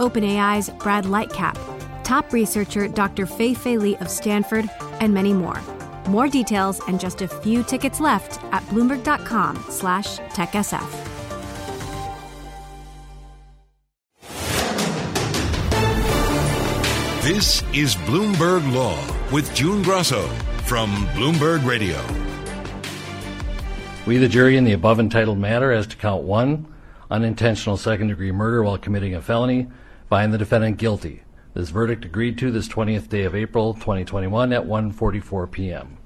OpenAI's Brad Lightcap, top researcher Dr. Fei Fei Li of Stanford, and many more. More details and just a few tickets left at bloomberg.com slash techsf. This is Bloomberg Law with June Grosso from Bloomberg Radio. We, the jury, in the above entitled matter as to count one, unintentional second degree murder while committing a felony, find the defendant guilty. This verdict agreed to this 20th day of April 2021 at 1:44 p.m.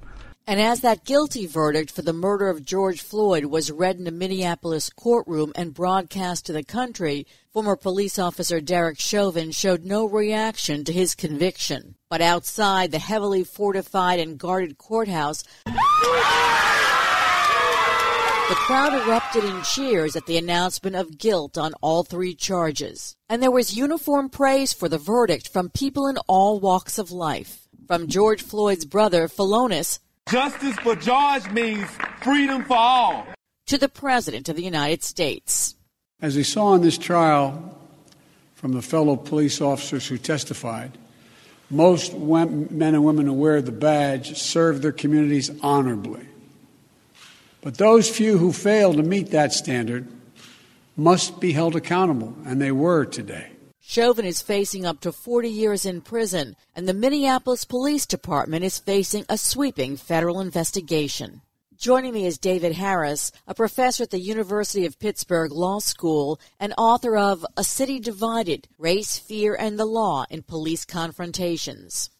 And as that guilty verdict for the murder of George Floyd was read in a Minneapolis courtroom and broadcast to the country, former police officer Derek Chauvin showed no reaction to his conviction. But outside the heavily fortified and guarded courthouse, the crowd erupted in cheers at the announcement of guilt on all three charges. And there was uniform praise for the verdict from people in all walks of life. From George Floyd's brother, Philonise, Justice for George means freedom for all. To the President of the United States. As we saw in this trial from the fellow police officers who testified, most men and women who wear the badge serve their communities honorably. But those few who fail to meet that standard must be held accountable, and they were today. Chauvin is facing up to 40 years in prison, and the Minneapolis Police Department is facing a sweeping federal investigation. Joining me is David Harris, a professor at the University of Pittsburgh Law School and author of A City Divided Race, Fear, and the Law in Police Confrontations.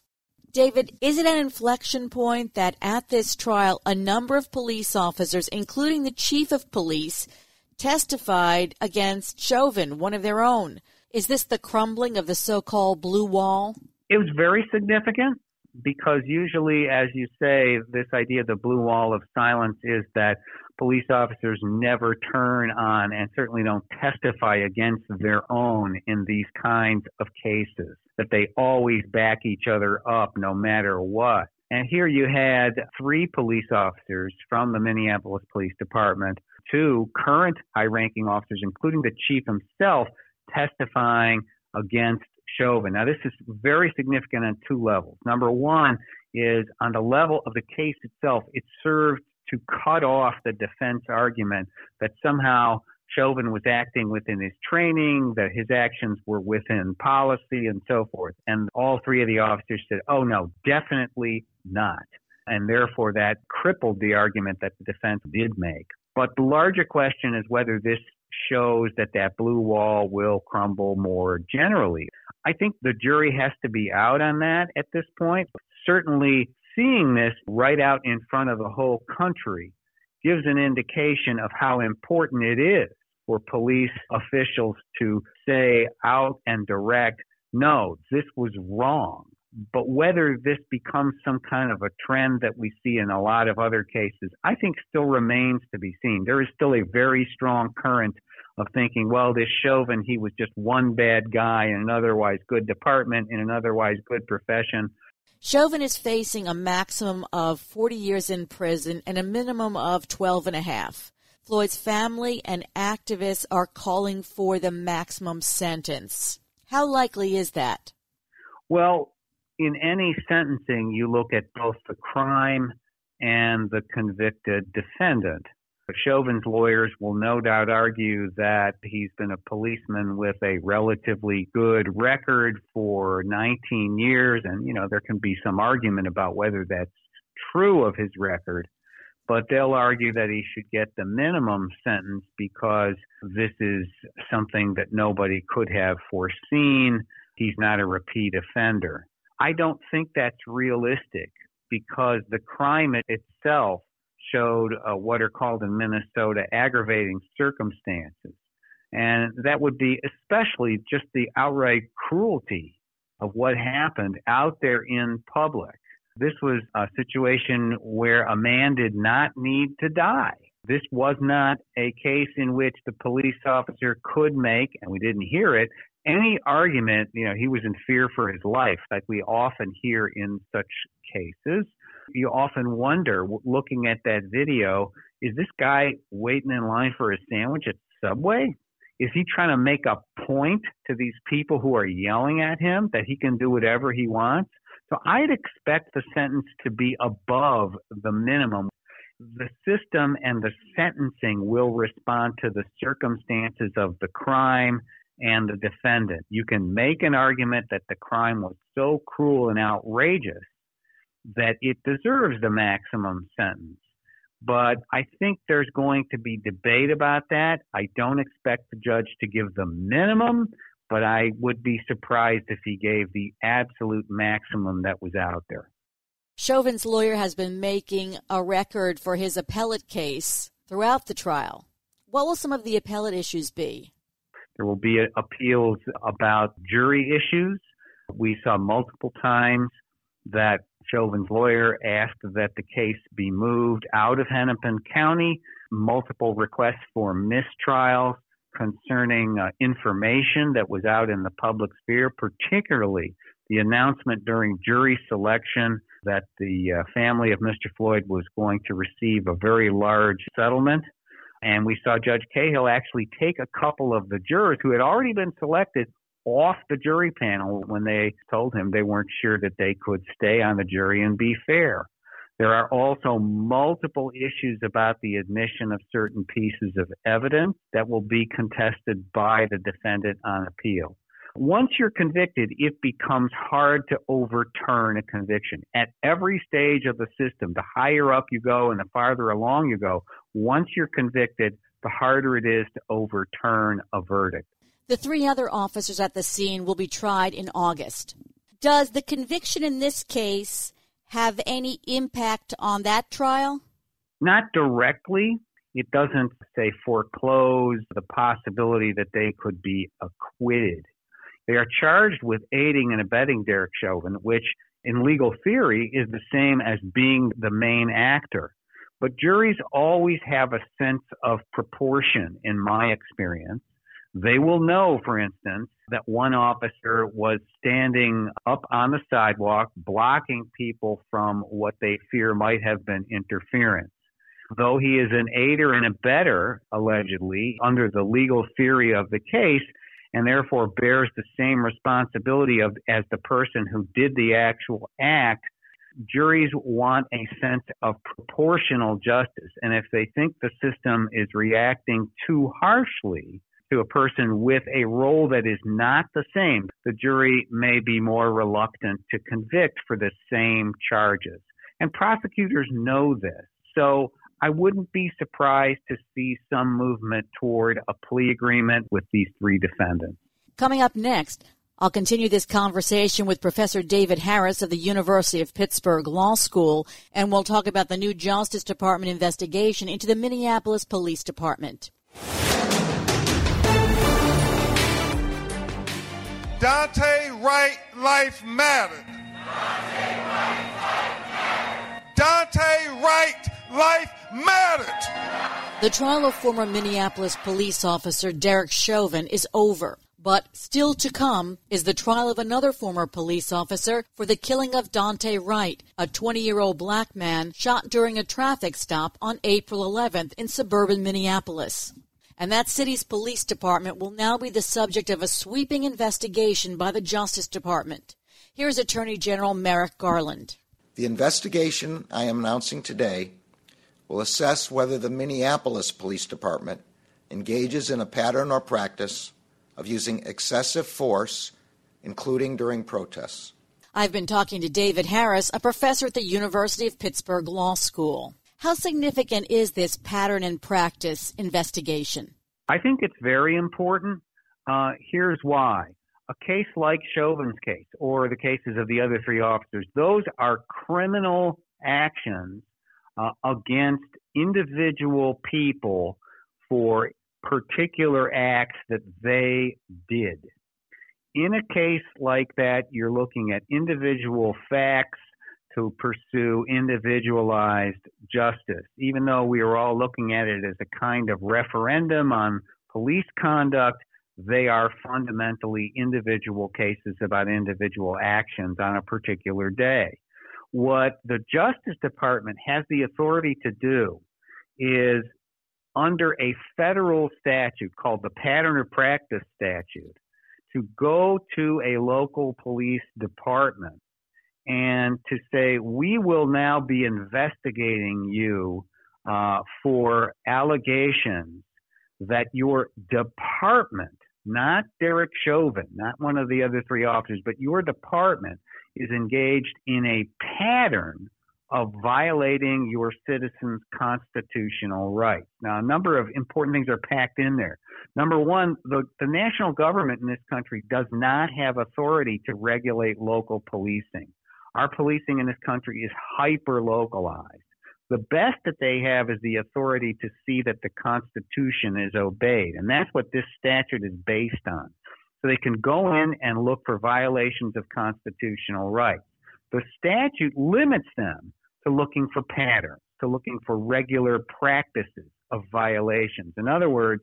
David, is it an inflection point that at this trial, a number of police officers, including the chief of police, testified against Chauvin, one of their own? Is this the crumbling of the so called blue wall? It was very significant because usually, as you say, this idea of the blue wall of silence is that police officers never turn on and certainly don't testify against their own in these kinds of cases, that they always back each other up no matter what. And here you had three police officers from the Minneapolis Police Department, two current high ranking officers, including the chief himself, testifying against Chauvin. Now, this is very significant on two levels. Number one is on the level of the case itself, it served to cut off the defense argument that somehow Chauvin was acting within his training, that his actions were within policy, and so forth. And all three of the officers said, oh, no, definitely not. And therefore, that crippled the argument that the defense did make. But the larger question is whether this shows that that blue wall will crumble more generally. I think the jury has to be out on that at this point. Certainly, seeing this right out in front of the whole country gives an indication of how important it is for police officials to say out and direct, no, this was wrong. But whether this becomes some kind of a trend that we see in a lot of other cases, I think still remains to be seen. There is still a very strong current of thinking, well, this Chauvin, he was just one bad guy in an otherwise good department, in an otherwise good profession. Chauvin is facing a maximum of 40 years in prison and a minimum of 12 and a half. Floyd's family and activists are calling for the maximum sentence. How likely is that? Well, in any sentencing, you look at both the crime and the convicted defendant. Chauvin's lawyers will no doubt argue that he's been a policeman with a relatively good record for 19 years, and you know there can be some argument about whether that's true of his record. But they'll argue that he should get the minimum sentence because this is something that nobody could have foreseen. He's not a repeat offender. I don't think that's realistic because the crime itself showed uh, what are called in Minnesota aggravating circumstances. And that would be especially just the outright cruelty of what happened out there in public. This was a situation where a man did not need to die. This was not a case in which the police officer could make, and we didn't hear it, any argument, you know, he was in fear for his life, like we often hear in such cases. You often wonder, looking at that video, is this guy waiting in line for a sandwich at Subway? Is he trying to make a point to these people who are yelling at him that he can do whatever he wants? So I'd expect the sentence to be above the minimum. The system and the sentencing will respond to the circumstances of the crime and the defendant. You can make an argument that the crime was so cruel and outrageous that it deserves the maximum sentence. But I think there's going to be debate about that. I don't expect the judge to give the minimum, but I would be surprised if he gave the absolute maximum that was out there. Chauvin's lawyer has been making a record for his appellate case throughout the trial. What will some of the appellate issues be? There will be appeals about jury issues. We saw multiple times that Chauvin's lawyer asked that the case be moved out of Hennepin County, multiple requests for mistrials concerning uh, information that was out in the public sphere, particularly the announcement during jury selection that the uh, family of Mr. Floyd was going to receive a very large settlement. And we saw Judge Cahill actually take a couple of the jurors who had already been selected off the jury panel when they told him they weren't sure that they could stay on the jury and be fair. There are also multiple issues about the admission of certain pieces of evidence that will be contested by the defendant on appeal. Once you're convicted, it becomes hard to overturn a conviction. At every stage of the system, the higher up you go and the farther along you go, once you're convicted, the harder it is to overturn a verdict. The three other officers at the scene will be tried in August. Does the conviction in this case have any impact on that trial? Not directly. It doesn't say foreclose the possibility that they could be acquitted. They are charged with aiding and abetting Derek Chauvin, which in legal theory is the same as being the main actor. But juries always have a sense of proportion, in my experience. They will know, for instance, that one officer was standing up on the sidewalk blocking people from what they fear might have been interference. Though he is an aider and abettor, allegedly, under the legal theory of the case, and therefore bears the same responsibility of as the person who did the actual act, juries want a sense of proportional justice. And if they think the system is reacting too harshly, to a person with a role that is not the same, the jury may be more reluctant to convict for the same charges. And prosecutors know this. So I wouldn't be surprised to see some movement toward a plea agreement with these three defendants. Coming up next, I'll continue this conversation with Professor David Harris of the University of Pittsburgh Law School, and we'll talk about the new Justice Department investigation into the Minneapolis Police Department. Daunte Wright Life Mattered. Daunte Wright Life Mattered. The trial of former Minneapolis police officer Derek Chauvin is over. But still to come is the trial of another former police officer for the killing of Daunte Wright, a 20 year old black man shot during a traffic stop on April 11th in suburban Minneapolis and that city's police department will now be the subject of a sweeping investigation by the Justice Department. Here's Attorney General Merrick Garland. The investigation I am announcing today will assess whether the Minneapolis Police Department engages in a pattern or practice of using excessive force, including during protests. I've been talking to David Harris, a professor at the University of Pittsburgh Law School. How significant is this pattern and practice investigation? I think it's very important. Uh, here's why. A case like Chauvin's case or the cases of the other three officers, those are criminal actions uh, against individual people for particular acts that they did. In a case like that, you're looking at individual facts to pursue individualized justice, even though we are all looking at it as a kind of referendum on police conduct. They are fundamentally individual cases about individual actions on a particular day. What the Justice Department has the authority to do is under a federal statute called the Pattern or Practice Statute to go to a local police department and to say, we will now be investigating you uh, for allegations that your department, not Derek Chauvin, not one of the other three officers, but your department is engaged in a pattern of violating your citizens' constitutional rights. Now, a number of important things are packed in there. Number one, the, the national government in this country does not have authority to regulate local policing. Our policing in this country is hyper localized. The best that they have is the authority to see that the Constitution is obeyed. And that's what this statute is based on. So they can go in and look for violations of constitutional rights. The statute limits them to looking for patterns, to looking for regular practices of violations. In other words,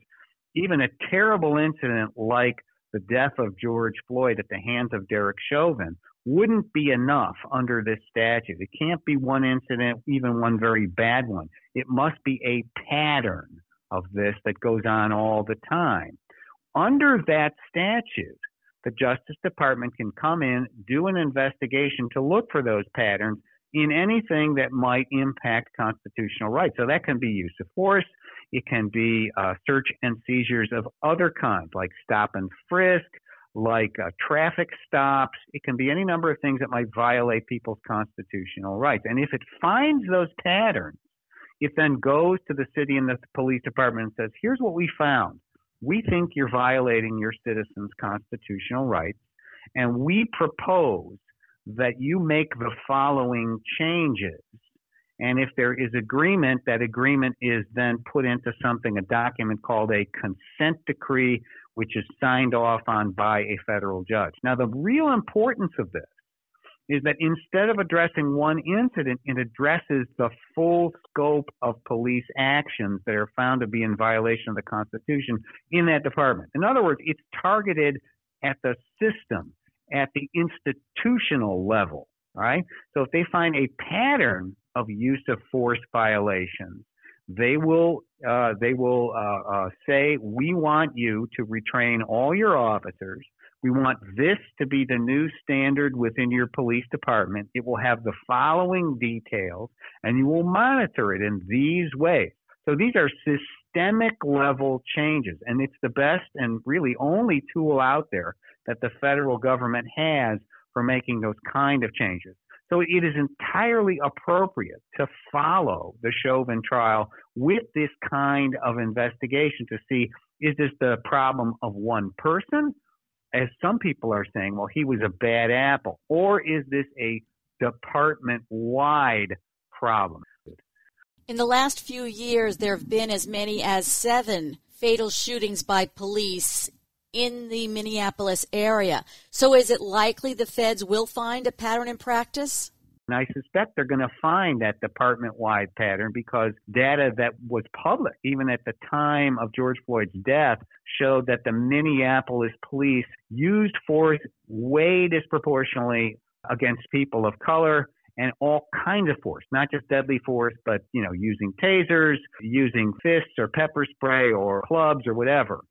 even a terrible incident like the death of George Floyd at the hands of Derek Chauvin wouldn't be enough under this statute. It can't be one incident, even one very bad one. It must be a pattern of this that goes on all the time. Under that statute, the Justice Department can come in, do an investigation to look for those patterns in anything that might impact constitutional rights. So that can be use of force. It can be uh, search and seizures of other kinds, like stop and frisk, like uh, traffic stops. It can be any number of things that might violate people's constitutional rights. And if it finds those patterns, it then goes to the city and the police department and says, here's what we found. We think you're violating your citizens' constitutional rights, and we propose that you make the following changes. And if there is agreement, that agreement is then put into something, a document called a consent decree, which is signed off on by a federal judge. Now, the real importance of this is that instead of addressing one incident, it addresses the full scope of police actions that are found to be in violation of the Constitution in that department. In other words, it's targeted at the system, at the institutional level, right? So if they find a pattern of use of force violations, they will uh, they will uh, uh, say we want you to retrain all your officers. We want this to be the new standard within your police department. It will have the following details, and you will monitor it in these ways. So these are systemic level changes, and it's the best and really only tool out there that the federal government has for making those kind of changes. So it is entirely appropriate to follow the Chauvin trial with this kind of investigation to see is this the problem of one person, as some people are saying, well, he was a bad apple, or is this a department wide problem? In the last few years, there have been as many as seven fatal shootings by police in the Minneapolis area. So is it likely the feds will find a pattern in practice? And I suspect they're going to find that department wide pattern because data that was public, even at the time of George Floyd's death, showed that the Minneapolis police used force way disproportionately against people of color and all kinds of force, not just deadly force, but, you know, using tasers, using fists or pepper spray or clubs or whatever.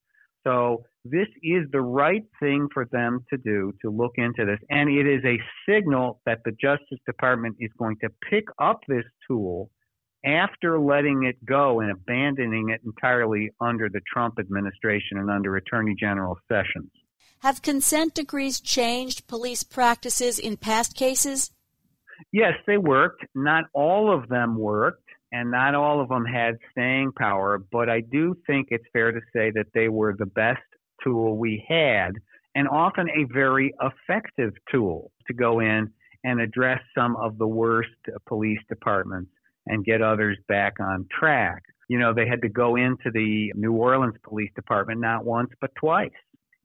So this is the right thing for them to do to look into this. And it is a signal that the Justice Department is going to pick up this tool after letting it go and abandoning it entirely under the Trump administration and under Attorney General Sessions. Have consent decrees changed police practices in past cases? Yes, they worked. Not all of them worked, and not all of them had staying power, but I do think it's fair to say that they were the best tool we had, and often a very effective tool to go in and address some of the worst police departments and get others back on track. You know, they had to go into the New Orleans Police Department not once, but twice.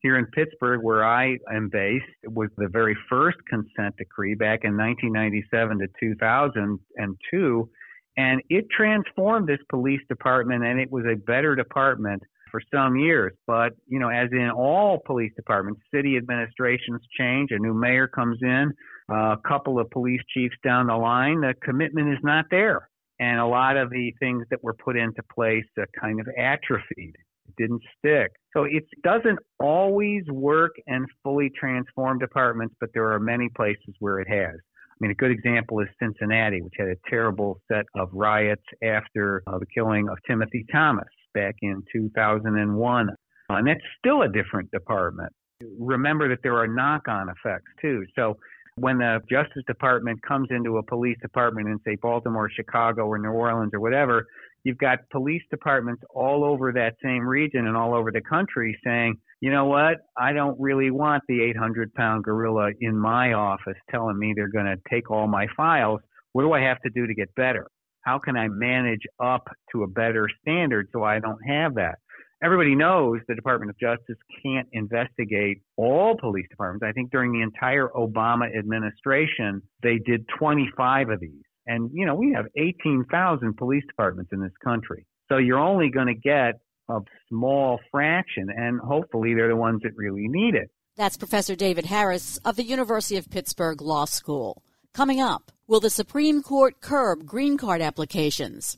Here in Pittsburgh, where I am based, was the very first consent decree back in 1997 to 2002. And it transformed this police department, and it was a better department for some years. But, you know, as in all police departments, city administrations change, a new mayor comes in, a couple of police chiefs down the line, the commitment is not there. And a lot of the things that were put into place uh, kind of atrophied. It didn't stick. So it doesn't always work and fully transform departments, but there are many places where it has. I mean, a good example is Cincinnati, which had a terrible set of riots after uh, the killing of Timothy Thomas back in 2001. Uh, and that's still a different department. Remember that there are knock on effects too. So when the Justice Department comes into a police department in, say, Baltimore, Chicago, or New Orleans, or whatever, you've got police departments all over that same region and all over the country saying, you know what, I don't really want the 800 pound gorilla in my office telling me they're going to take all my files. What do I have to do to get better? How can I manage up to a better standard so I don't have that? everybody knows the Department of Justice can't investigate all police departments. I think during the entire Obama administration, they did 25 of these. And, you know, we have 18,000 police departments in this country. So you're only going to get a small fraction, and hopefully they're the ones that really need it. That's Professor David Harris of the University of Pittsburgh Law School. Coming up, will the Supreme Court curb green card applications?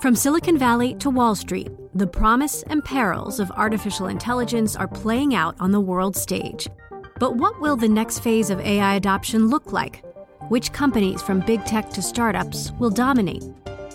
From Silicon Valley to Wall Street, the promise and perils of artificial intelligence are playing out on the world stage. But what will the next phase of AI adoption look like? Which companies, from big tech to startups, will dominate?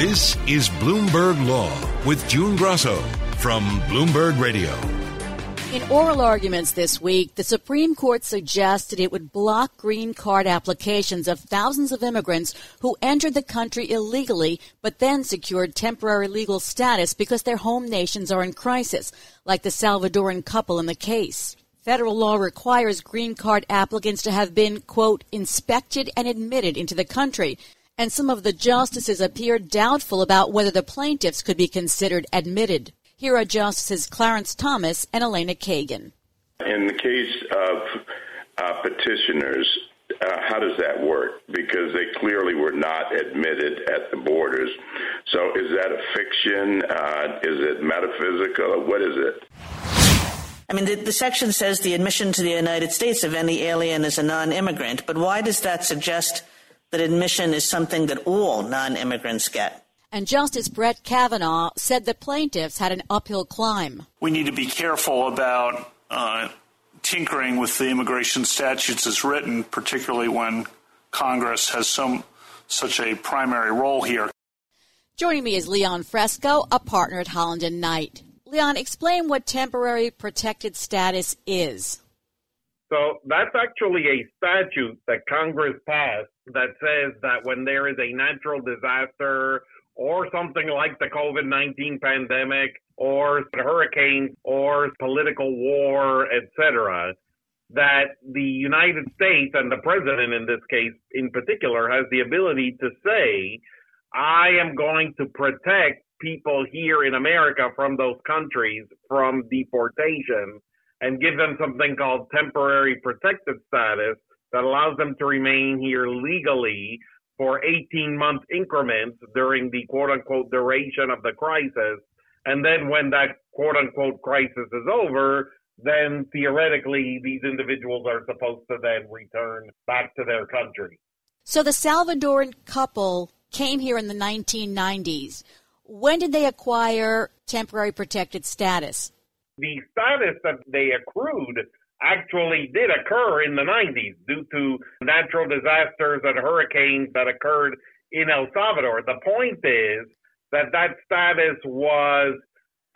This is Bloomberg Law with June Grosso from Bloomberg Radio. In oral arguments this week, the Supreme Court suggested it would block green card applications of thousands of immigrants who entered the country illegally but then secured temporary legal status because their home nations are in crisis, like the Salvadoran couple in the case. Federal law requires green card applicants to have been, quote, inspected and admitted into the country, and some of the justices appeared doubtful about whether the plaintiffs could be considered admitted. Here are Justices Clarence Thomas and Elena Kagan. In the case of uh, petitioners, uh, how does that work? Because they clearly were not admitted at the borders. So is that a fiction? Uh, is it metaphysical? What is it? I mean, the, the, section says the admission to the United States of any alien is a non immigrant, but why does that suggest that admission is something that all non immigrants get? and Justice Brett Kavanaugh said the plaintiffs had an uphill climb. We need to be careful about uh, tinkering with the immigration statutes as written, particularly when Congress has some such a primary role here. Joining me is Leon Fresco, a partner at Holland and Knight. Leon, explain what temporary protected status is. So that's actually a statute that Congress passed that says that when there is a natural disaster or something like the COVID 19 pandemic or hurricanes or political war, etc., that the United States and the president in this case in particular has the ability to say, I am going to protect people here in America from those countries from deportation and give them something called temporary protected status that allows them to remain here legally for 18 month increments during the quote unquote duration of the crisis. And then when that quote unquote crisis is over, then theoretically these individuals are supposed to then return back to their country. So the Salvadoran couple came here in the 1990s. When did they acquire temporary protected status? The status that they accrued actually did occur in the 90s due to natural disasters and hurricanes that occurred in El Salvador. The point is that that status was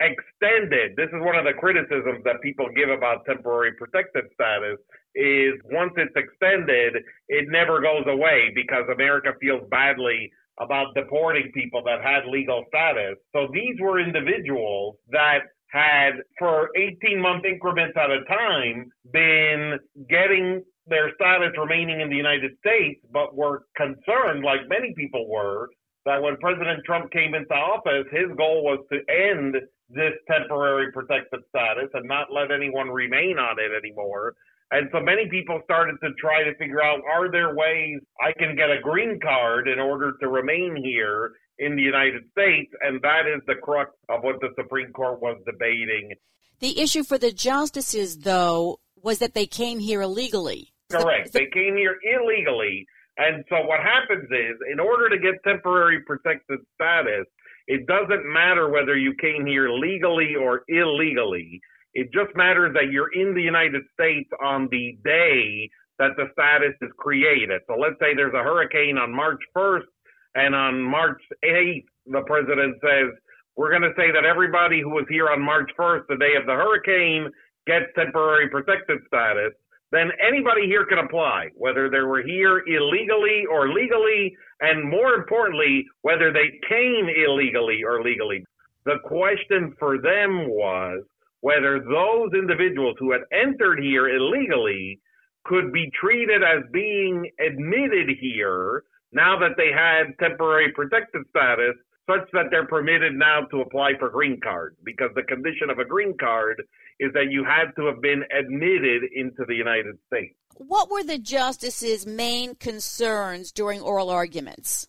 extended. This is one of the criticisms that people give about temporary protected status is once it's extended, it never goes away because America feels badly about deporting people that had legal status. So these were individuals that had, for 18 month increments at a time, been getting their status remaining in the United States, but were concerned, like many people were, that when President Trump came into office, his goal was to end this temporary protected status and not let anyone remain on it anymore. And so many people started to try to figure out are there ways I can get a green card in order to remain here in the United States? And that is the crux of what the Supreme Court was debating. The issue for the justices, though, was that they came here illegally. Correct. they came here illegally. And so what happens is, in order to get temporary protected status, it doesn't matter whether you came here legally or illegally. It just matters that you're in the United States on the day that the status is created. So let's say there's a hurricane on March 1st, and on March 8th, the president says, We're going to say that everybody who was here on March 1st, the day of the hurricane, gets temporary protected status. Then anybody here can apply, whether they were here illegally or legally, and more importantly, whether they came illegally or legally. The question for them was whether those individuals who had entered here illegally could be treated as being admitted here now that they had temporary protected status such that they're permitted now to apply for green cards because the condition of a green card is that you had to have been admitted into the United States. What were the justices' main concerns during oral arguments?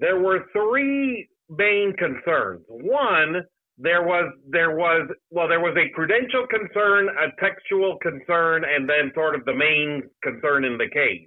There were three main concerns. One there was there was well there was a prudential concern, a textual concern, and then sort of the main concern in the case.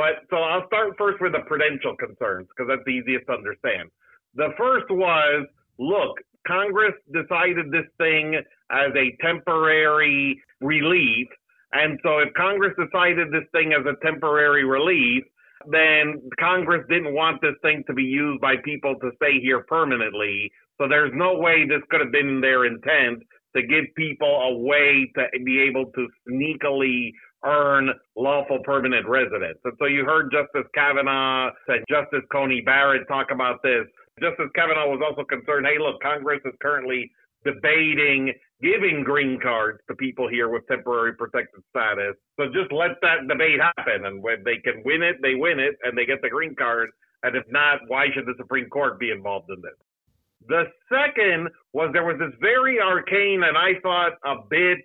But so I'll start first with the prudential concerns because that's the easiest to understand. The first was look, Congress decided this thing as a temporary relief. And so if Congress decided this thing as a temporary relief, then Congress didn't want this thing to be used by people to stay here permanently. So there's no way this could have been their intent to give people a way to be able to sneakily earn lawful permanent residence. And so you heard Justice Kavanaugh and Justice Coney Barrett talk about this. Justice Kavanaugh was also concerned, hey, look, Congress is currently debating giving green cards to people here with temporary protected status. So just let that debate happen. And when they can win it, they win it and they get the green card. And if not, why should the Supreme Court be involved in this? The second was there was this very arcane and I thought a bit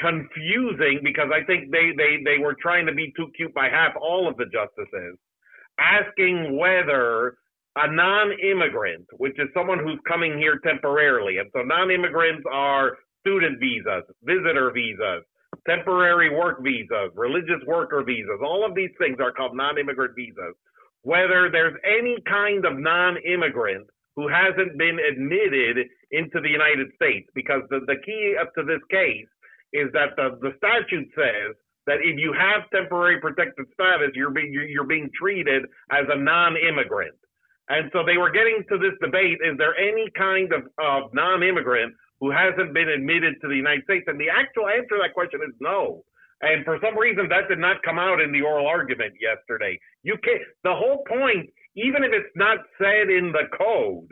confusing because I think they, they, they were trying to be too cute by half all of the justices, asking whether a non-immigrant, which is someone who's coming here temporarily, and so non-immigrants are student visas, visitor visas, temporary work visas, religious worker visas, all of these things are called non-immigrant visas. Whether there's any kind of non-immigrant who hasn't been admitted into the United States. Because the, the key up to this case is that the, the statute says that if you have temporary protected status, you're being, you're being treated as a non-immigrant. And so they were getting to this debate, is there any kind of, of non-immigrant who hasn't been admitted to the United States? And the actual answer to that question is no. And for some reason, that did not come out in the oral argument yesterday. You can't. The whole point even if it's not said in the code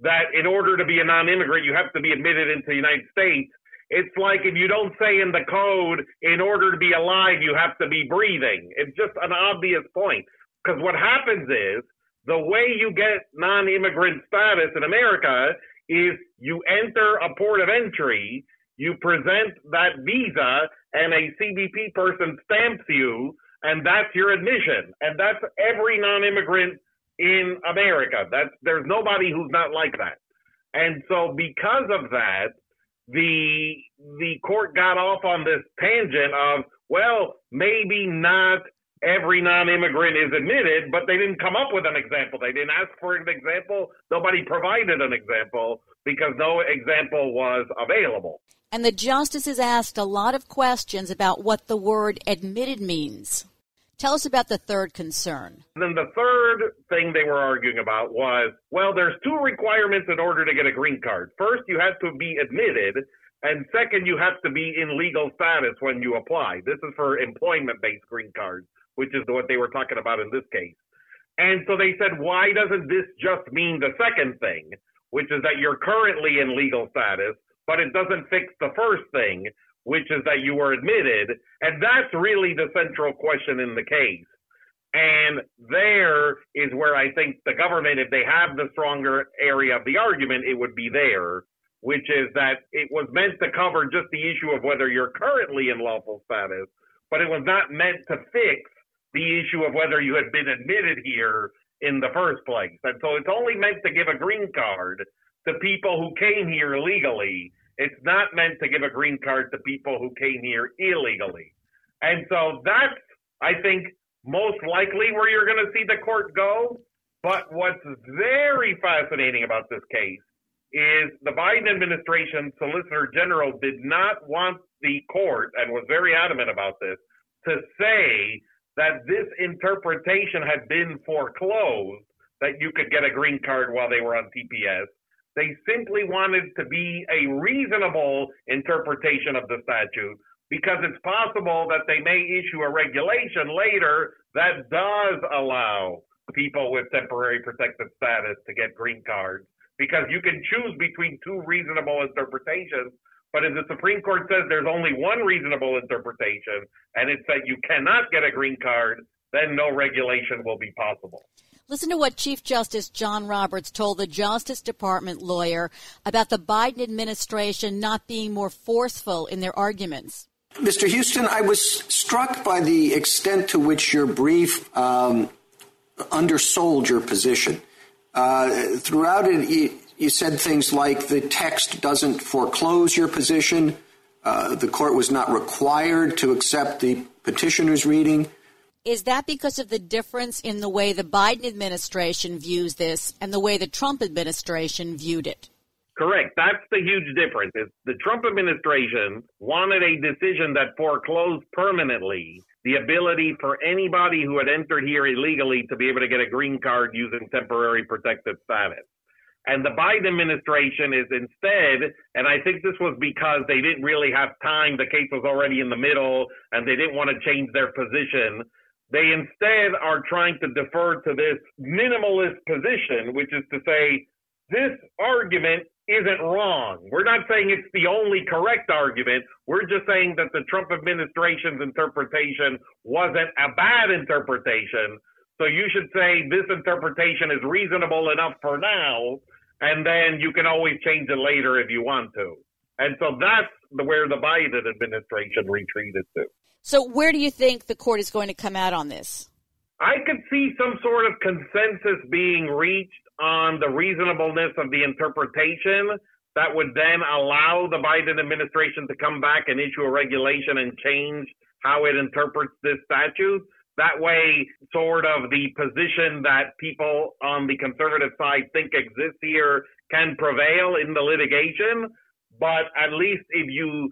that in order to be a non-immigrant you have to be admitted into the United States, it's like if you don't say in the code in order to be alive you have to be breathing. It's just an obvious point because what happens is the way you get non-immigrant status in America is you enter a port of entry, you present that visa, and a CBP person stamps you and that's your admission. And that's every non immigrant in America. That's there's nobody who's not like that. And so because of that, the the court got off on this tangent of, well, maybe not every non-immigrant is admitted, but they didn't come up with an example. They didn't ask for an example. Nobody provided an example because no example was available. And the justices asked a lot of questions about what the word admitted means. Tell us about the third concern. Then the third thing they were arguing about was well, there's two requirements in order to get a green card. First, you have to be admitted, and second, you have to be in legal status when you apply. This is for employment based green cards, which is what they were talking about in this case. And so they said, why doesn't this just mean the second thing, which is that you're currently in legal status, but it doesn't fix the first thing, which is that you were admitted. And that's really the central question in the case. And there is where I think the government, if they have the stronger area of the argument, it would be there, which is that it was meant to cover just the issue of whether you're currently in lawful status, but it was not meant to fix the issue of whether you had been admitted here in the first place. And so it's only meant to give a green card to people who came here legally. It's not meant to give a green card to people who came here illegally. And so that's, I think, most likely where you're going to see the court go. But what's very fascinating about this case is the Biden administration Solicitor General did not want the court, and was very adamant about this, to say that this interpretation had been foreclosed, that you could get a green card while they were on TPS. They simply wanted to be a reasonable interpretation of the statute because it's possible that they may issue a regulation later that does allow people with temporary protected status to get green cards because you can choose between two reasonable interpretations. But if the Supreme Court says there's only one reasonable interpretation and it's that you cannot get a green card, then no regulation will be possible. Listen to what Chief Justice John Roberts told the Justice Department lawyer about the Biden administration not being more forceful in their arguments. Mr. Huston, I was struck by the extent to which your brief um, undersold your position. Uh, throughout it, you, said things like the text doesn't foreclose your position, uh, the court was not required to accept the petitioner's reading. Is that because of the difference in the way the Biden administration views this and the way the Trump administration viewed it? Correct. That's the huge difference. The Trump administration wanted a decision that foreclosed permanently the ability for anybody who had entered here illegally to be able to get a green card using temporary protected status. And the Biden administration is instead, and I think this was because they didn't really have time, the case was already in the middle, and they didn't want to change their position. They instead are trying to defer to this minimalist position, which is to say, this argument isn't wrong. We're not saying it's the only correct argument. We're just saying that the Trump administration's interpretation wasn't a bad interpretation. So you should say this interpretation is reasonable enough for now, and then you can always change it later if you want to. And so that's where the Biden administration retreated to. So, where do you think the court is going to come out on this? I could see some sort of consensus being reached on the reasonableness of the interpretation that would then allow the Biden administration to come back and issue a regulation and change how it interprets this statute. That way, sort of the position that people on the conservative side think exists here can prevail in the litigation. But at least if you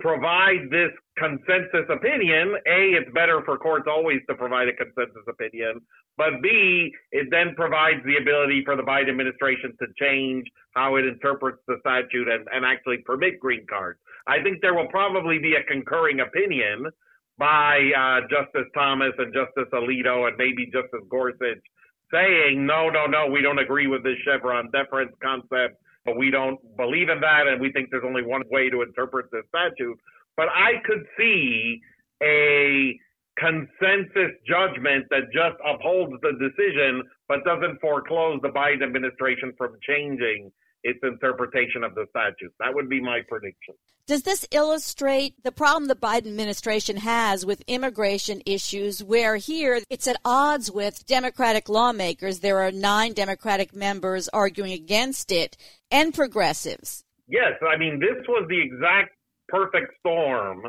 provide this consensus opinion, A, it's better for courts always to provide a consensus opinion, but B, it then provides the ability for the Biden administration to change how it interprets the statute and, and actually permit green cards. I think there will probably be a concurring opinion by uh, Justice Thomas and Justice Alito and maybe Justice Gorsuch saying, no, no, no, we don't agree with this Chevron deference concept but we don't believe in that, and we think there's only one way to interpret the statute. But I could see a consensus judgment that just upholds the decision but doesn't foreclose the Biden administration from changing its interpretation of the statute. That would be my prediction. Does this illustrate the problem the Biden administration has with immigration issues, where here it's at odds with Democratic lawmakers? There are nine Democratic members arguing against it and progressives. Yes, I mean, this was the exact perfect storm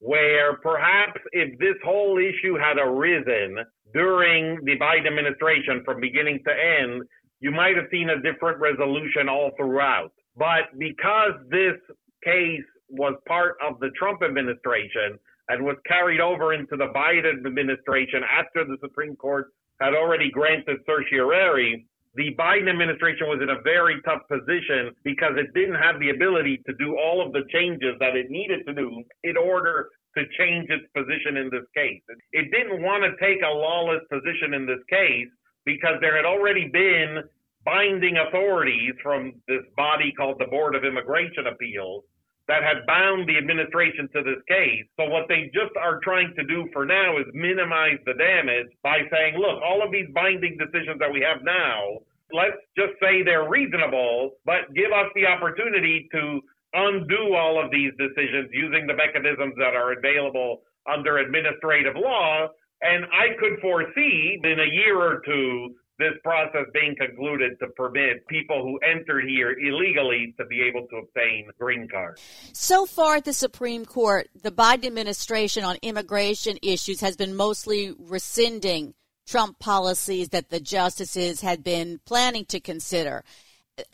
where perhaps if this whole issue had arisen during the Biden administration from beginning to end, you might have seen a different resolution all throughout. But because this case was part of the Trump administration and was carried over into the Biden administration after the Supreme Court had already granted certiorari, the Biden administration was in a very tough position because it didn't have the ability to do all of the changes that it needed to do in order to change its position in this case. It didn't want to take a lawless position in this case because there had already been binding authorities from this body called the Board of Immigration Appeals that had bound the administration to this case. So what they just are trying to do for now is minimize the damage by saying, look, all of these binding decisions that we have now, let's just say they're reasonable, but give us the opportunity to undo all of these decisions using the mechanisms that are available under administrative law. And I could foresee in a year or two this process being concluded to permit people who entered here illegally to be able to obtain green cards. So far at the Supreme Court, the Biden administration on immigration issues has been mostly rescinding Trump policies that the justices had been planning to consider.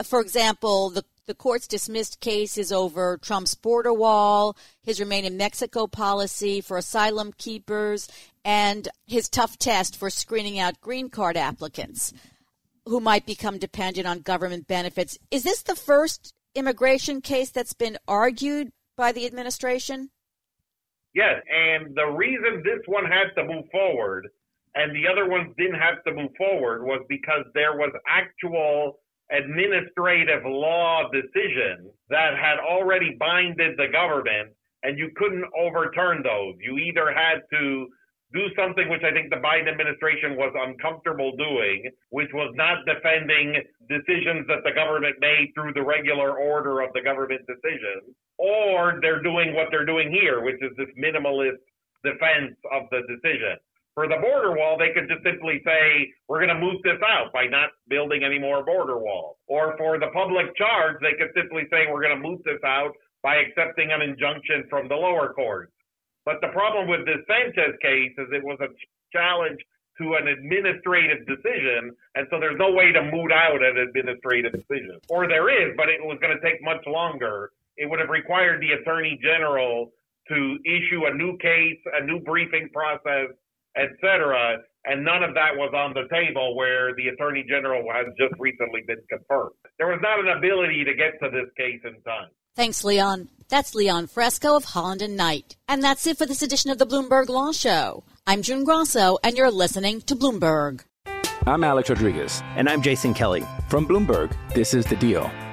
For example, the the court's dismissed cases over Trump's border wall, his remain in Mexico policy for asylum keepers, and his tough test for screening out green card applicants who might become dependent on government benefits. Is this the first immigration case that's been argued by the administration? Yes, and the reason this one had to move forward and the other ones didn't have to move forward was because there was actual administrative law decisions that had already binded the government and you couldn't overturn those. You either had to do something which I think the Biden administration was uncomfortable doing, which was not defending decisions that the government made through the regular order of the government decisions, or they're doing what they're doing here, which is this minimalist defense of the decision. For the border wall, they could just simply say, we're going to move this out by not building any more border walls. Or for the public charge, they could simply say, we're going to move this out by accepting an injunction from the lower courts. But the problem with this Sanchez case is it was a challenge to an administrative decision, and so there's no way to moot out an administrative decision. Or there is, but it was going to take much longer. It would have required the attorney general to issue a new case, a new briefing process, etc. And none of that was on the table where the attorney general has just recently been confirmed. There was not an ability to get to this case in time. Thanks, Leon. That's Leon Fresco of Holland and Knight. And that's it for this edition of the Bloomberg Law Show. I'm June Grosso, and you're listening to Bloomberg. I'm Alex Rodriguez. And I'm Jason Kelly. From Bloomberg, this is The Deal.